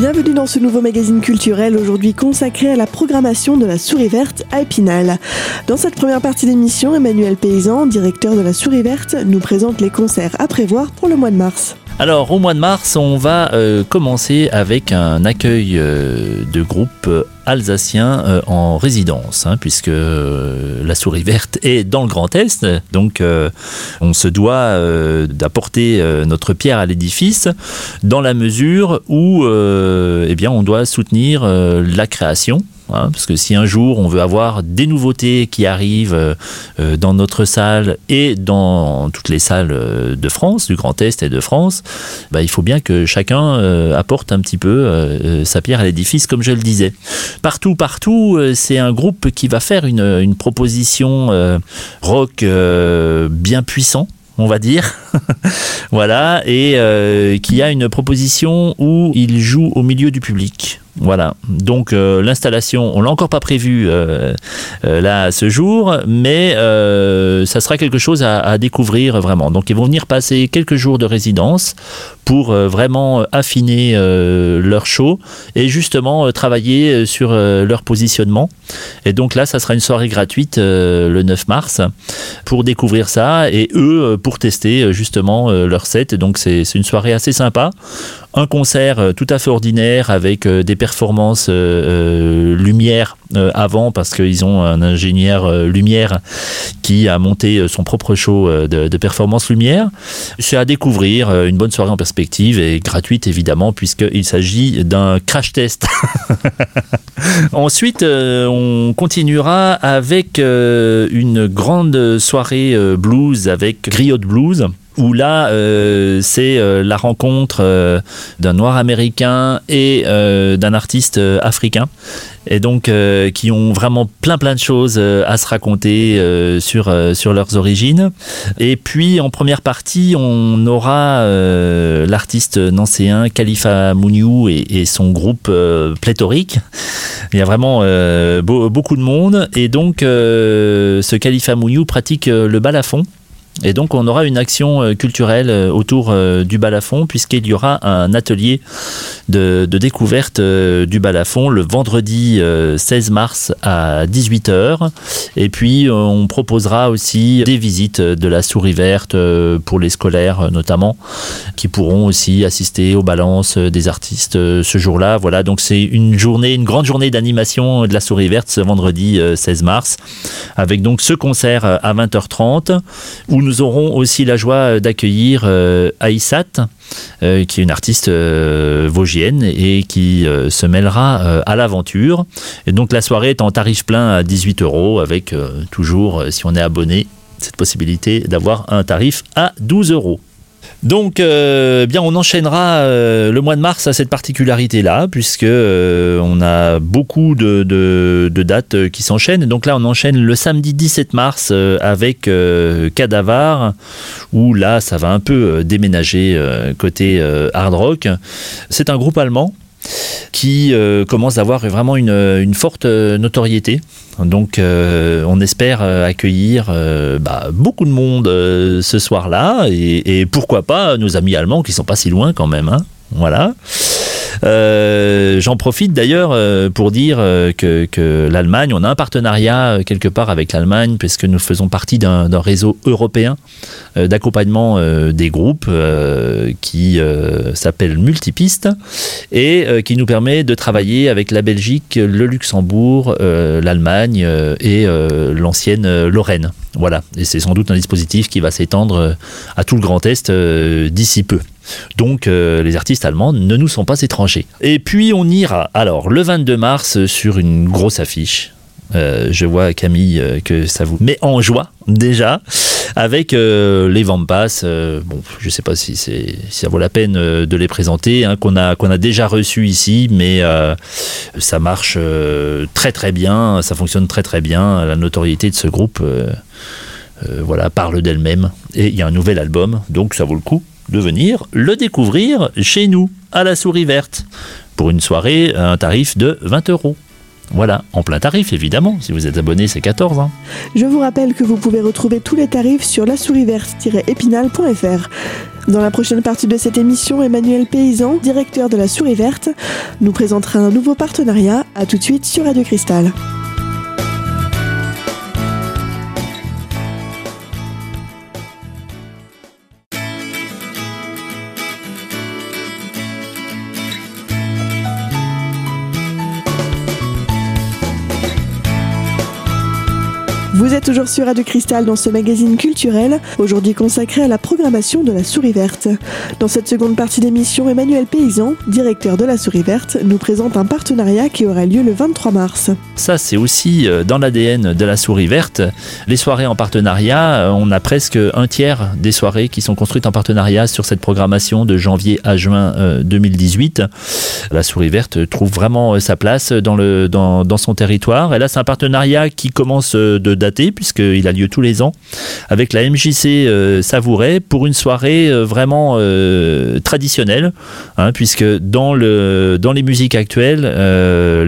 Bienvenue dans ce nouveau magazine culturel aujourd'hui consacré à la programmation de la Souris Verte à Épinal. Dans cette première partie d'émission, Emmanuel Paysan, directeur de la Souris Verte, nous présente les concerts à prévoir pour le mois de mars. Alors au mois de mars, on va euh, commencer avec un accueil euh, de groupes alsaciens euh, en résidence, hein, puisque la souris verte est dans le Grand Est, donc on se doit d'apporter notre pierre à l'édifice dans la mesure où eh bien, on doit soutenir la création Hein, parce que si un jour on veut avoir des nouveautés qui arrivent euh, euh, dans notre salle et dans toutes les salles euh, de France, du Grand Est et de France, bah, il faut bien que chacun apporte un petit peu sa pierre à l'édifice, comme je le disais. Partout, partout, c'est un groupe qui va faire une, une proposition rock bien puissant on va dire. voilà, et qui a une proposition où il joue au milieu du public. Voilà. Donc euh, l'installation, on l'a encore pas prévu euh, euh, là ce jour, mais ça sera quelque chose à, découvrir vraiment. Donc ils vont venir passer quelques jours de résidence pour vraiment affiner leur show et justement travailler sur leur positionnement. Et donc là, ça sera une soirée gratuite le 9 mars pour découvrir ça et eux pour tester justement leur set. Donc c'est une soirée assez sympa un concert euh, tout à fait ordinaire avec euh, des performances euh, lumière avant parce qu'ils ont un ingénieur lumière qui a monté son propre show de, de performance lumière. C'est à découvrir, une bonne soirée en perspective et gratuite évidemment puisqu'il s'agit d'un crash test. Ensuite, on continuera avec une grande soirée blues avec Griot Blues où là, euh, c'est euh, la rencontre euh, d'un noir américain et d'un artiste africain. Et donc, qui ont vraiment plein plein de choses à se raconter sur, leurs origines. Et puis, en première partie, on aura l'artiste nancéen Khalifa Mouniou et, son groupe pléthorique. Il y a vraiment beaucoup de monde. Et donc, ce Khalifa Mouniou pratique le balafon. Et donc on aura une action euh, culturelle euh, autour euh, du balafon puisqu'il y aura un atelier de, découverte du balafon le vendredi 16 mars à 18h. Et puis on proposera aussi des visites de la souris verte pour les scolaires notamment qui pourront aussi assister aux balances des artistes ce jour-là. Voilà, donc c'est une journée, une grande journée d'animation de la souris verte ce vendredi 16 mars avec donc ce concert à 20h30 où nous aurons aussi la joie d'accueillir euh, Aïssat, euh, qui est une artiste euh, vosgienne et qui se mêlera à l'aventure. Et donc la soirée est en tarif plein à 18 euros, avec toujours, si on est abonné, cette possibilité d'avoir un tarif à 12 euros. Donc, euh, bien, on enchaînera euh, le mois de mars à cette particularité-là, puisque euh, on a beaucoup de, dates qui s'enchaînent. Donc là, on enchaîne le samedi 17 mars avec Cadavar, où là, ça va un peu déménager côté hard rock. C'est un groupe allemand qui commence à avoir vraiment une forte notoriété. Donc euh, on espère euh, accueillir euh, bah, beaucoup de monde ce soir-là et, pourquoi pas nos amis allemands qui sont pas si loin quand même. Hein. voilà. J'en profite d'ailleurs pour dire que, l'Allemagne, on a un partenariat quelque part avec l'Allemagne puisque nous faisons partie d'un réseau européen d'accompagnement des groupes qui s'appelle Multipiste et qui nous permet de travailler avec la Belgique, le Luxembourg, l'Allemagne euh, et euh, l'ancienne euh, Lorraine. Voilà, et c'est sans doute un dispositif qui va s'étendre à tout le Grand Est d'ici peu. Donc les artistes allemands ne nous sont pas étrangers. Et puis on ira alors le 22 mars sur une grosse affiche euh, je vois Camille euh, que ça vous met en joie déjà avec euh, les Vampas. bon, je sais pas si, si ça vaut la peine de les présenter, hein, qu'on a qu'on a déjà reçu ici, mais ça marche très très bien, ça fonctionne très très bien. La notoriété de ce groupe, voilà, parle d'elle-même. Et il y a un nouvel album, donc ça vaut le coup de venir le découvrir chez nous à la Souris Verte pour une soirée à un tarif de 20 euros. Voilà, en plein tarif évidemment. Si vous êtes abonné, c'est 14. Hein. Je vous rappelle que vous pouvez retrouver tous les tarifs sur la épinalfr Dans la prochaine partie de cette émission, Emmanuel Paysan, directeur de la Souris Verte, nous présentera un nouveau partenariat. A tout de suite sur Radio Cristal. Vous êtes toujours sur Radio Cristal dans ce magazine culturel, aujourd'hui consacré à la programmation de la Souris Verte. Dans cette seconde partie d'émission, Emmanuel Paysan, directeur de la Souris Verte, nous présente un partenariat qui aura lieu le 23 mars. Ça, c'est aussi euh, dans l'ADN de la Souris Verte. Les soirées en partenariat, euh, on a presque un tiers des soirées qui sont construites en partenariat sur cette programmation de janvier à juin 2018. Euh, la Souris Verte trouve vraiment sa place dans, le, dans, dans son territoire. Et là, c'est un partenariat qui commence de puisqu'il a lieu tous les ans, avec la MJC euh, Savouret pour une soirée euh, vraiment euh, traditionnelle, hein, puisque dans, le, dans les musiques actuelles,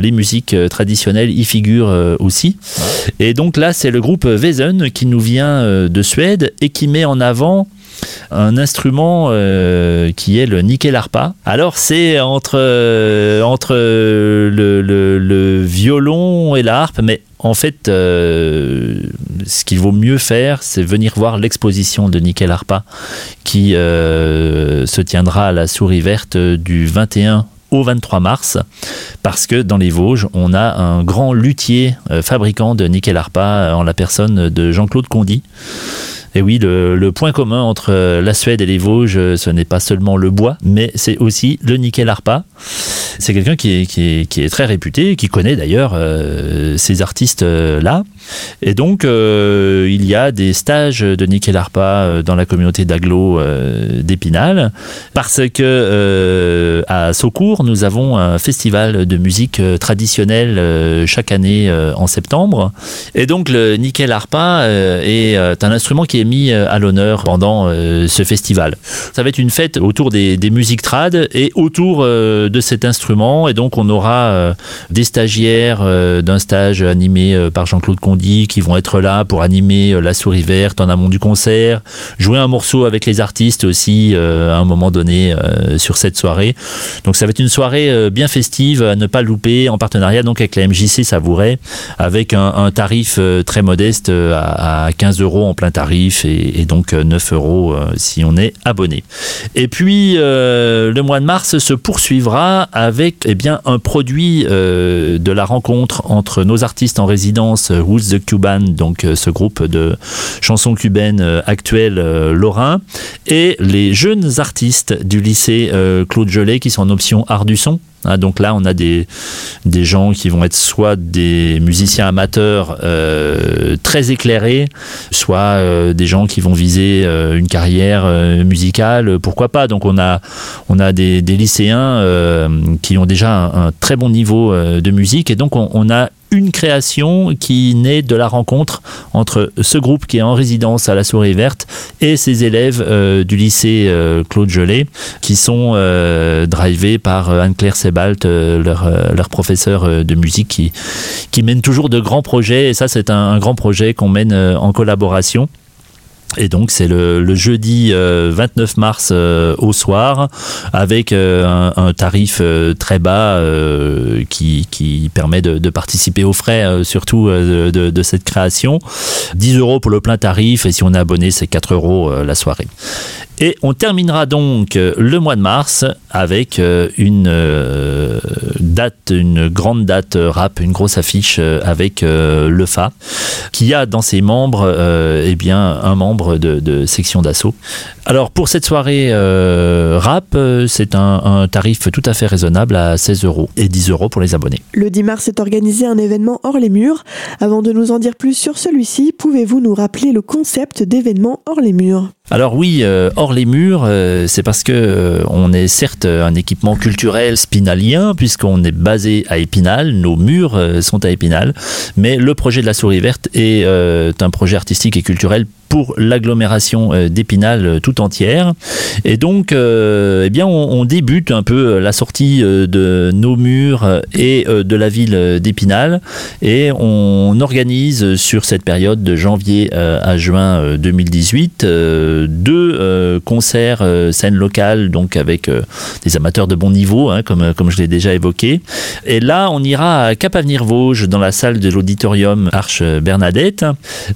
les musiques traditionnelles y figurent aussi. Et donc là, c'est le groupe Wesen qui nous vient de Suède et qui met en avant un instrument qui est le nickel harpa. Alors c'est entre, entre le, violon et la harpe, mais en fait, euh, ce qu'il vaut mieux faire, c'est venir voir l'exposition de Nickel Arpa qui euh, se tiendra à la Souris Verte du 21 au 23 mars, parce que dans les Vosges, on a un grand luthier euh, fabricant de nickel arpa en la personne de Jean-Claude Condy. Et oui, le, point commun entre la Suède et les Vosges, ce n'est pas seulement le bois, mais c'est aussi le nickel arpa. C'est quelqu'un qui est, très réputé, qui connaît d'ailleurs euh, ces artistes-là. Et donc, euh, il y a des stages de Nickel Arpa euh, dans la communauté d'Aglo d'Épinal, parce que à Saucourt, nous avons un festival de musique traditionnelle chaque année en septembre. Et donc, le Nickel Arpa est un instrument qui est mis à l'honneur pendant ce festival. Ça va être une fête autour des, musiques trad et autour de cet instrument et donc on aura euh, des stagiaires euh, d'un stage animé euh, par Jean-Claude Condy qui vont être là pour animer la souris verte en amont du concert, jouer un morceau avec les artistes aussi à un moment donné sur cette soirée. Donc ça va être une soirée bien festive à ne pas louper en partenariat donc avec la MJC Savouret avec un, tarif très modeste à, 15 euros en plein tarif et, donc 9 euros si on est abonné. Et puis le mois de mars se poursuivra avec eh bien, un produit euh, de la rencontre entre nos artistes en résidence, euh, Who's the Cuban, donc euh, ce groupe de chansons cubaines actuelles lorrain, et les jeunes artistes du lycée Claude Gelé qui sont en option art du son Hein, donc là, on a des, des gens qui vont être soit des musiciens amateurs euh, très éclairés, soit euh, des gens qui vont viser euh, une carrière musicale, pourquoi pas? Donc on a, on a des, lycéens qui ont déjà un, très bon niveau de musique et donc on, on a une création qui naît de la rencontre entre ce groupe qui est en résidence à la Souris Verte et ses élèves euh, du lycée euh, Claude Gelé qui sont euh, drivés par Anne-Claire Sebalt, leur, professeur de musique qui mène toujours de grands projets et ça c'est un grand projet qu'on mène en collaboration. Et donc c'est le, jeudi 29 euh, mars euh, au soir avec euh, un, tarif très bas qui, qui, permet de, participer aux frais surtout de, de, cette création. 10 euros pour le plein tarif et si on est abonné c'est 4 euros la soirée. Et on terminera donc euh, le mois de mars avec euh, une euh, date, une grande date rap, une grosse affiche avec le FA, qui a dans ses membres eh bien, un membre de, section d'assaut. Alors pour cette soirée rap, c'est un, tarif tout à fait raisonnable à 16 euros et 10 euros pour les abonnés. Le 10 mars est organisé un événement hors les murs. Avant de nous en dire plus sur celui-ci, pouvez-vous nous rappeler le concept d'événement hors les murs? Alors oui, euh, hors les murs, euh, c'est parce que euh, on est certes un équipement culturel spinalien puisqu'on est basé à Épinal, nos murs sont à Épinal, mais le projet de la Souris Verte est un projet artistique et culturel pour l'agglomération d'Épinal tout entière. Et donc, eh bien, on, débute un peu la sortie de nos murs et de la ville d'Épinal et on organise sur cette période de janvier à juin 2018 deux concerts scène locale donc avec des amateurs de bon niveau hein, comme, comme je l'ai déjà évoqué. Et là, on ira à Cap-Avenir-Vosges dans la salle de l'auditorium Arche Bernadette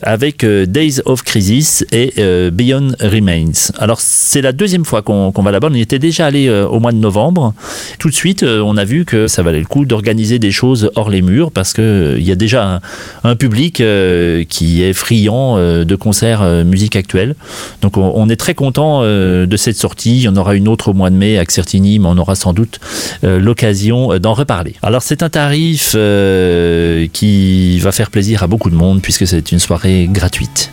avec euh, Days of Crisis et euh, Beyond Remains. Alors c'est la deuxième fois qu'on va là-bas. On y était déjà allé euh, au mois de novembre. Tout de suite, on a vu que ça valait le coup d'organiser des choses hors les murs parce qu'il y a déjà un, public qui est friand de concerts musique actuelle. Donc on, est très content de cette sortie. Il y en aura une autre au mois de mai à Certini, mais on aura sans doute l'occasion d'en reparler. Alors c'est un tarif euh, qui va faire plaisir à beaucoup de monde puisque c'est une soirée gratuite.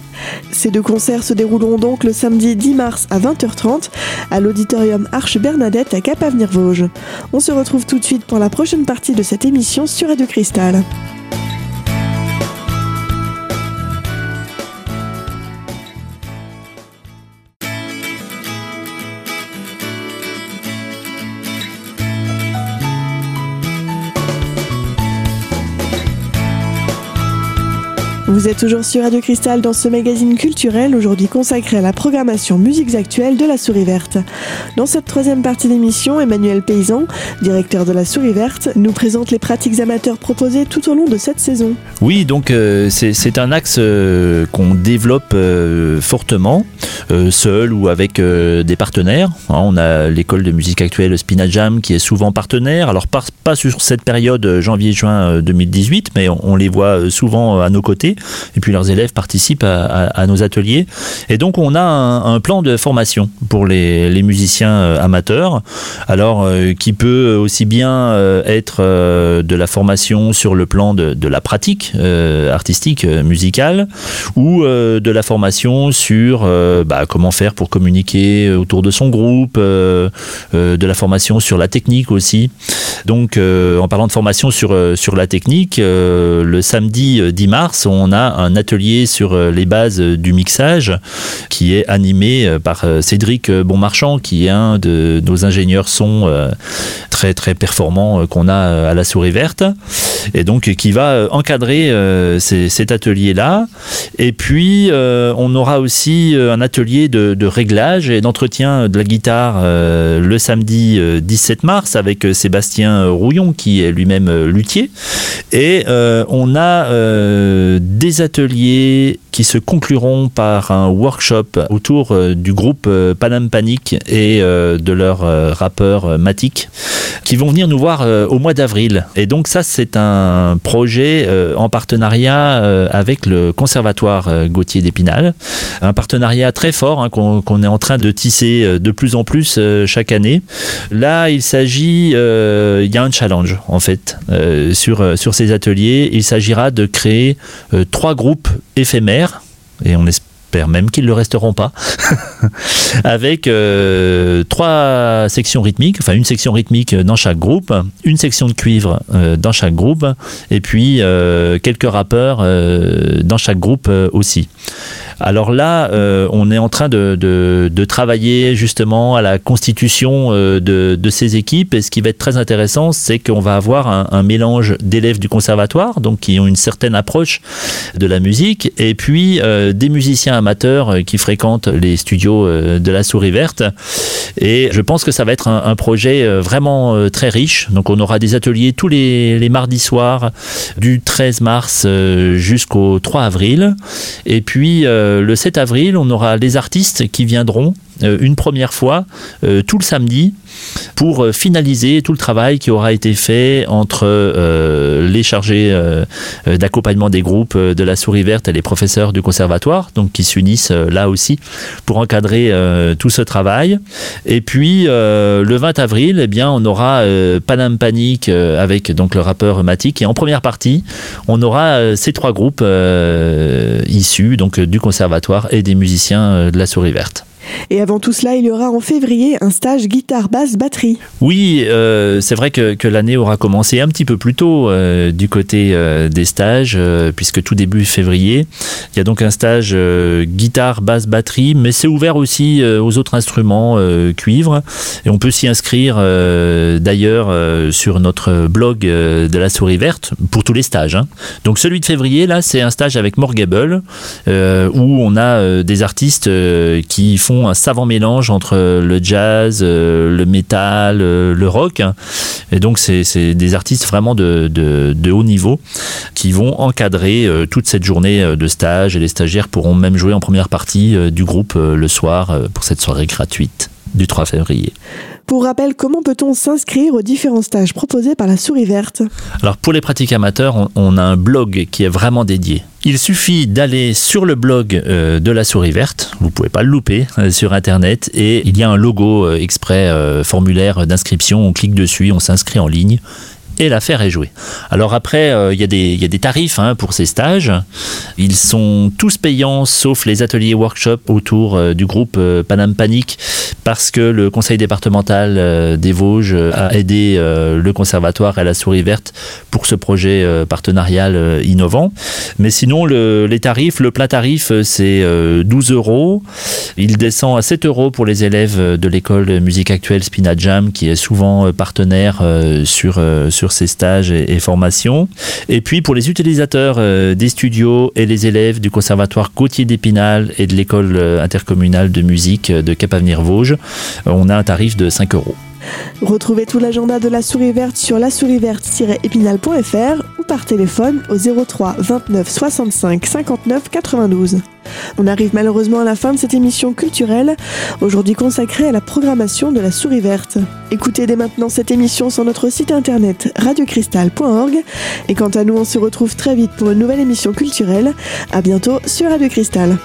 Ces deux concerts se dérouleront donc le samedi 10 mars à 20h30 à l'auditorium Arche Bernadette à Cap-Avenir-Vosges. On se retrouve tout de suite pour la prochaine partie de cette émission sur Radio Cristal. Vous êtes toujours sur Radio Cristal dans ce magazine culturel aujourd'hui consacré à la programmation musiques actuelles de la Souris Verte. Dans cette troisième partie d'émission, Emmanuel Paysan, directeur de la Souris Verte, nous présente les pratiques amateurs proposées tout au long de cette saison. Oui, donc euh, c'est un axe euh, qu'on développe euh, fortement, seul ou avec des partenaires. Hein, on a l'école de musique actuelle Spinajam qui est souvent partenaire. Alors pas, pas sur cette période janvier-juin 2018, mais on les voit souvent à nos côtés et puis leurs élèves participent à, nos ateliers. Et donc on a un, plan de formation pour les, musiciens euh, amateurs, alors euh, qui peut aussi bien euh, être de la formation sur le plan de, la pratique artistique, musicale, ou de la formation sur bah, comment faire pour communiquer autour de son groupe, de la formation sur la technique aussi. Donc en parlant de formation sur, sur la technique, le samedi 10 mars, on a un atelier sur euh, les bases euh, du mixage qui est animé euh, par Cédric Bonmarchand, qui est un de nos ingénieurs son très très performants qu'on a à la souris verte, et donc qui va encadrer cet atelier-là. Et puis on aura aussi un atelier de réglage et d'entretien de la guitare le samedi 17 mars avec Sébastien Rouillon, qui est lui-même luthier. Et on a des ateliers qui se concluront par un workshop autour euh, du groupe euh, Panam Panic et euh, de leur rappeur Matic qui vont venir nous voir au mois d'avril. Et donc ça, c'est un projet en partenariat avec le Conservatoire Gauthier d'Épinal. Un partenariat très fort hein, qu'on est en train de tisser de plus en plus chaque année. Là, il s'agit, il y a un challenge en fait sur, sur ces ateliers. Il s'agira de créer trois groupes éphémères, et on espère même qu'ils ne le resteront pas, avec euh, trois sections rythmiques, enfin une section rythmique dans chaque groupe, une section de cuivre euh, dans chaque groupe, et puis euh, quelques rappeurs dans chaque groupe aussi. Alors là, euh, on est en train de, travailler justement à la constitution euh, de, ces équipes. Et ce qui va être très intéressant, c'est qu'on va avoir un, mélange d'élèves du conservatoire, donc qui ont une certaine approche de la musique, et puis euh, des musiciens amateurs qui fréquentent les studios de la Souris Verte. Et je pense que ça va être un, projet vraiment très riche. Donc on aura des ateliers tous les, les mardis soirs du 13 mars jusqu'au 3 avril. Et puis le 7 avril, on aura les artistes qui viendront. euh, une première fois euh, tout le samedi pour finaliser tout le travail qui aura été fait entre les chargés d'accompagnement des groupes de la souris verte et les professeurs du conservatoire, donc qui s'unissent là aussi pour encadrer tout ce travail. Et puis le 20 avril, eh bien, on aura Panam Panic avec donc le rappeur Matic et en première partie, on aura ces trois groupes issus du conservatoire et des musiciens de la souris verte. Et avant tout cela, il y aura en février un stage guitare, basse, batterie. Oui, euh, c'est vrai que, l'année aura commencé un petit peu plus tôt euh, du côté euh, des stages, puisque tout début février, il y a donc un stage euh, guitare, basse, batterie, mais c'est ouvert aussi aux autres instruments cuivre, et on peut s'y inscrire d'ailleurs sur notre blog de la souris verte pour tous les stages. hein. Donc celui de février, là, c'est un stage avec Morgable, où on a des artistes qui font un savant mélange entre le jazz, euh, le métal, euh, le rock. hein. Et donc, c'est des artistes vraiment de, de- haut niveau qui vont encadrer euh, toute cette journée euh, de stage. Et les stagiaires pourront même jouer en première partie euh, du groupe euh, le soir euh, pour cette soirée gratuite du 3 février. Pour rappel, comment peut-on s'inscrire aux différents stages proposés par la souris verte Alors pour les pratiques amateurs, on, a un blog qui est vraiment dédié. Il suffit d'aller sur le blog euh, de la souris verte, vous pouvez pas le louper euh, sur internet. Et il y a un logo euh, exprès formulaire d'inscription, on clique dessus, on s'inscrit en ligne et l'affaire est jouée. Alors après, euh, il y, a des- tarifs hein, pour ces stages. Ils sont tous payants sauf les ateliers workshop autour euh, du groupe euh, Panam Panic parce que le conseil départemental euh, des Vosges a aidé le conservatoire et la souris verte pour ce projet partenarial innovant. Mais sinon, le- les tarifs, le plat tarif, c'est euh, 12 euros. Il descend à 7 euros pour les élèves de l'école musique actuelle Spina Jam, qui est souvent partenaire sur, euh, sur ces stages et, formations. Et puis pour les utilisateurs euh, des studios et les élèves du conservatoire Gauthier d'Épinal et de l'école euh, intercommunale de musique de Cap-Avenir-Vosges, on a un tarif de 5 euros. Retrouvez tout l'agenda de la souris verte sur lasouriverte-épinal.fr ou par téléphone au 03 29 65 59 92. On arrive malheureusement à la fin de cette émission culturelle, aujourd'hui consacrée à la programmation de la souris verte. Écoutez dès maintenant cette émission sur notre site internet radiocristal.org et quant à nous on se retrouve très vite pour une nouvelle émission culturelle. À bientôt sur Radio Cristal.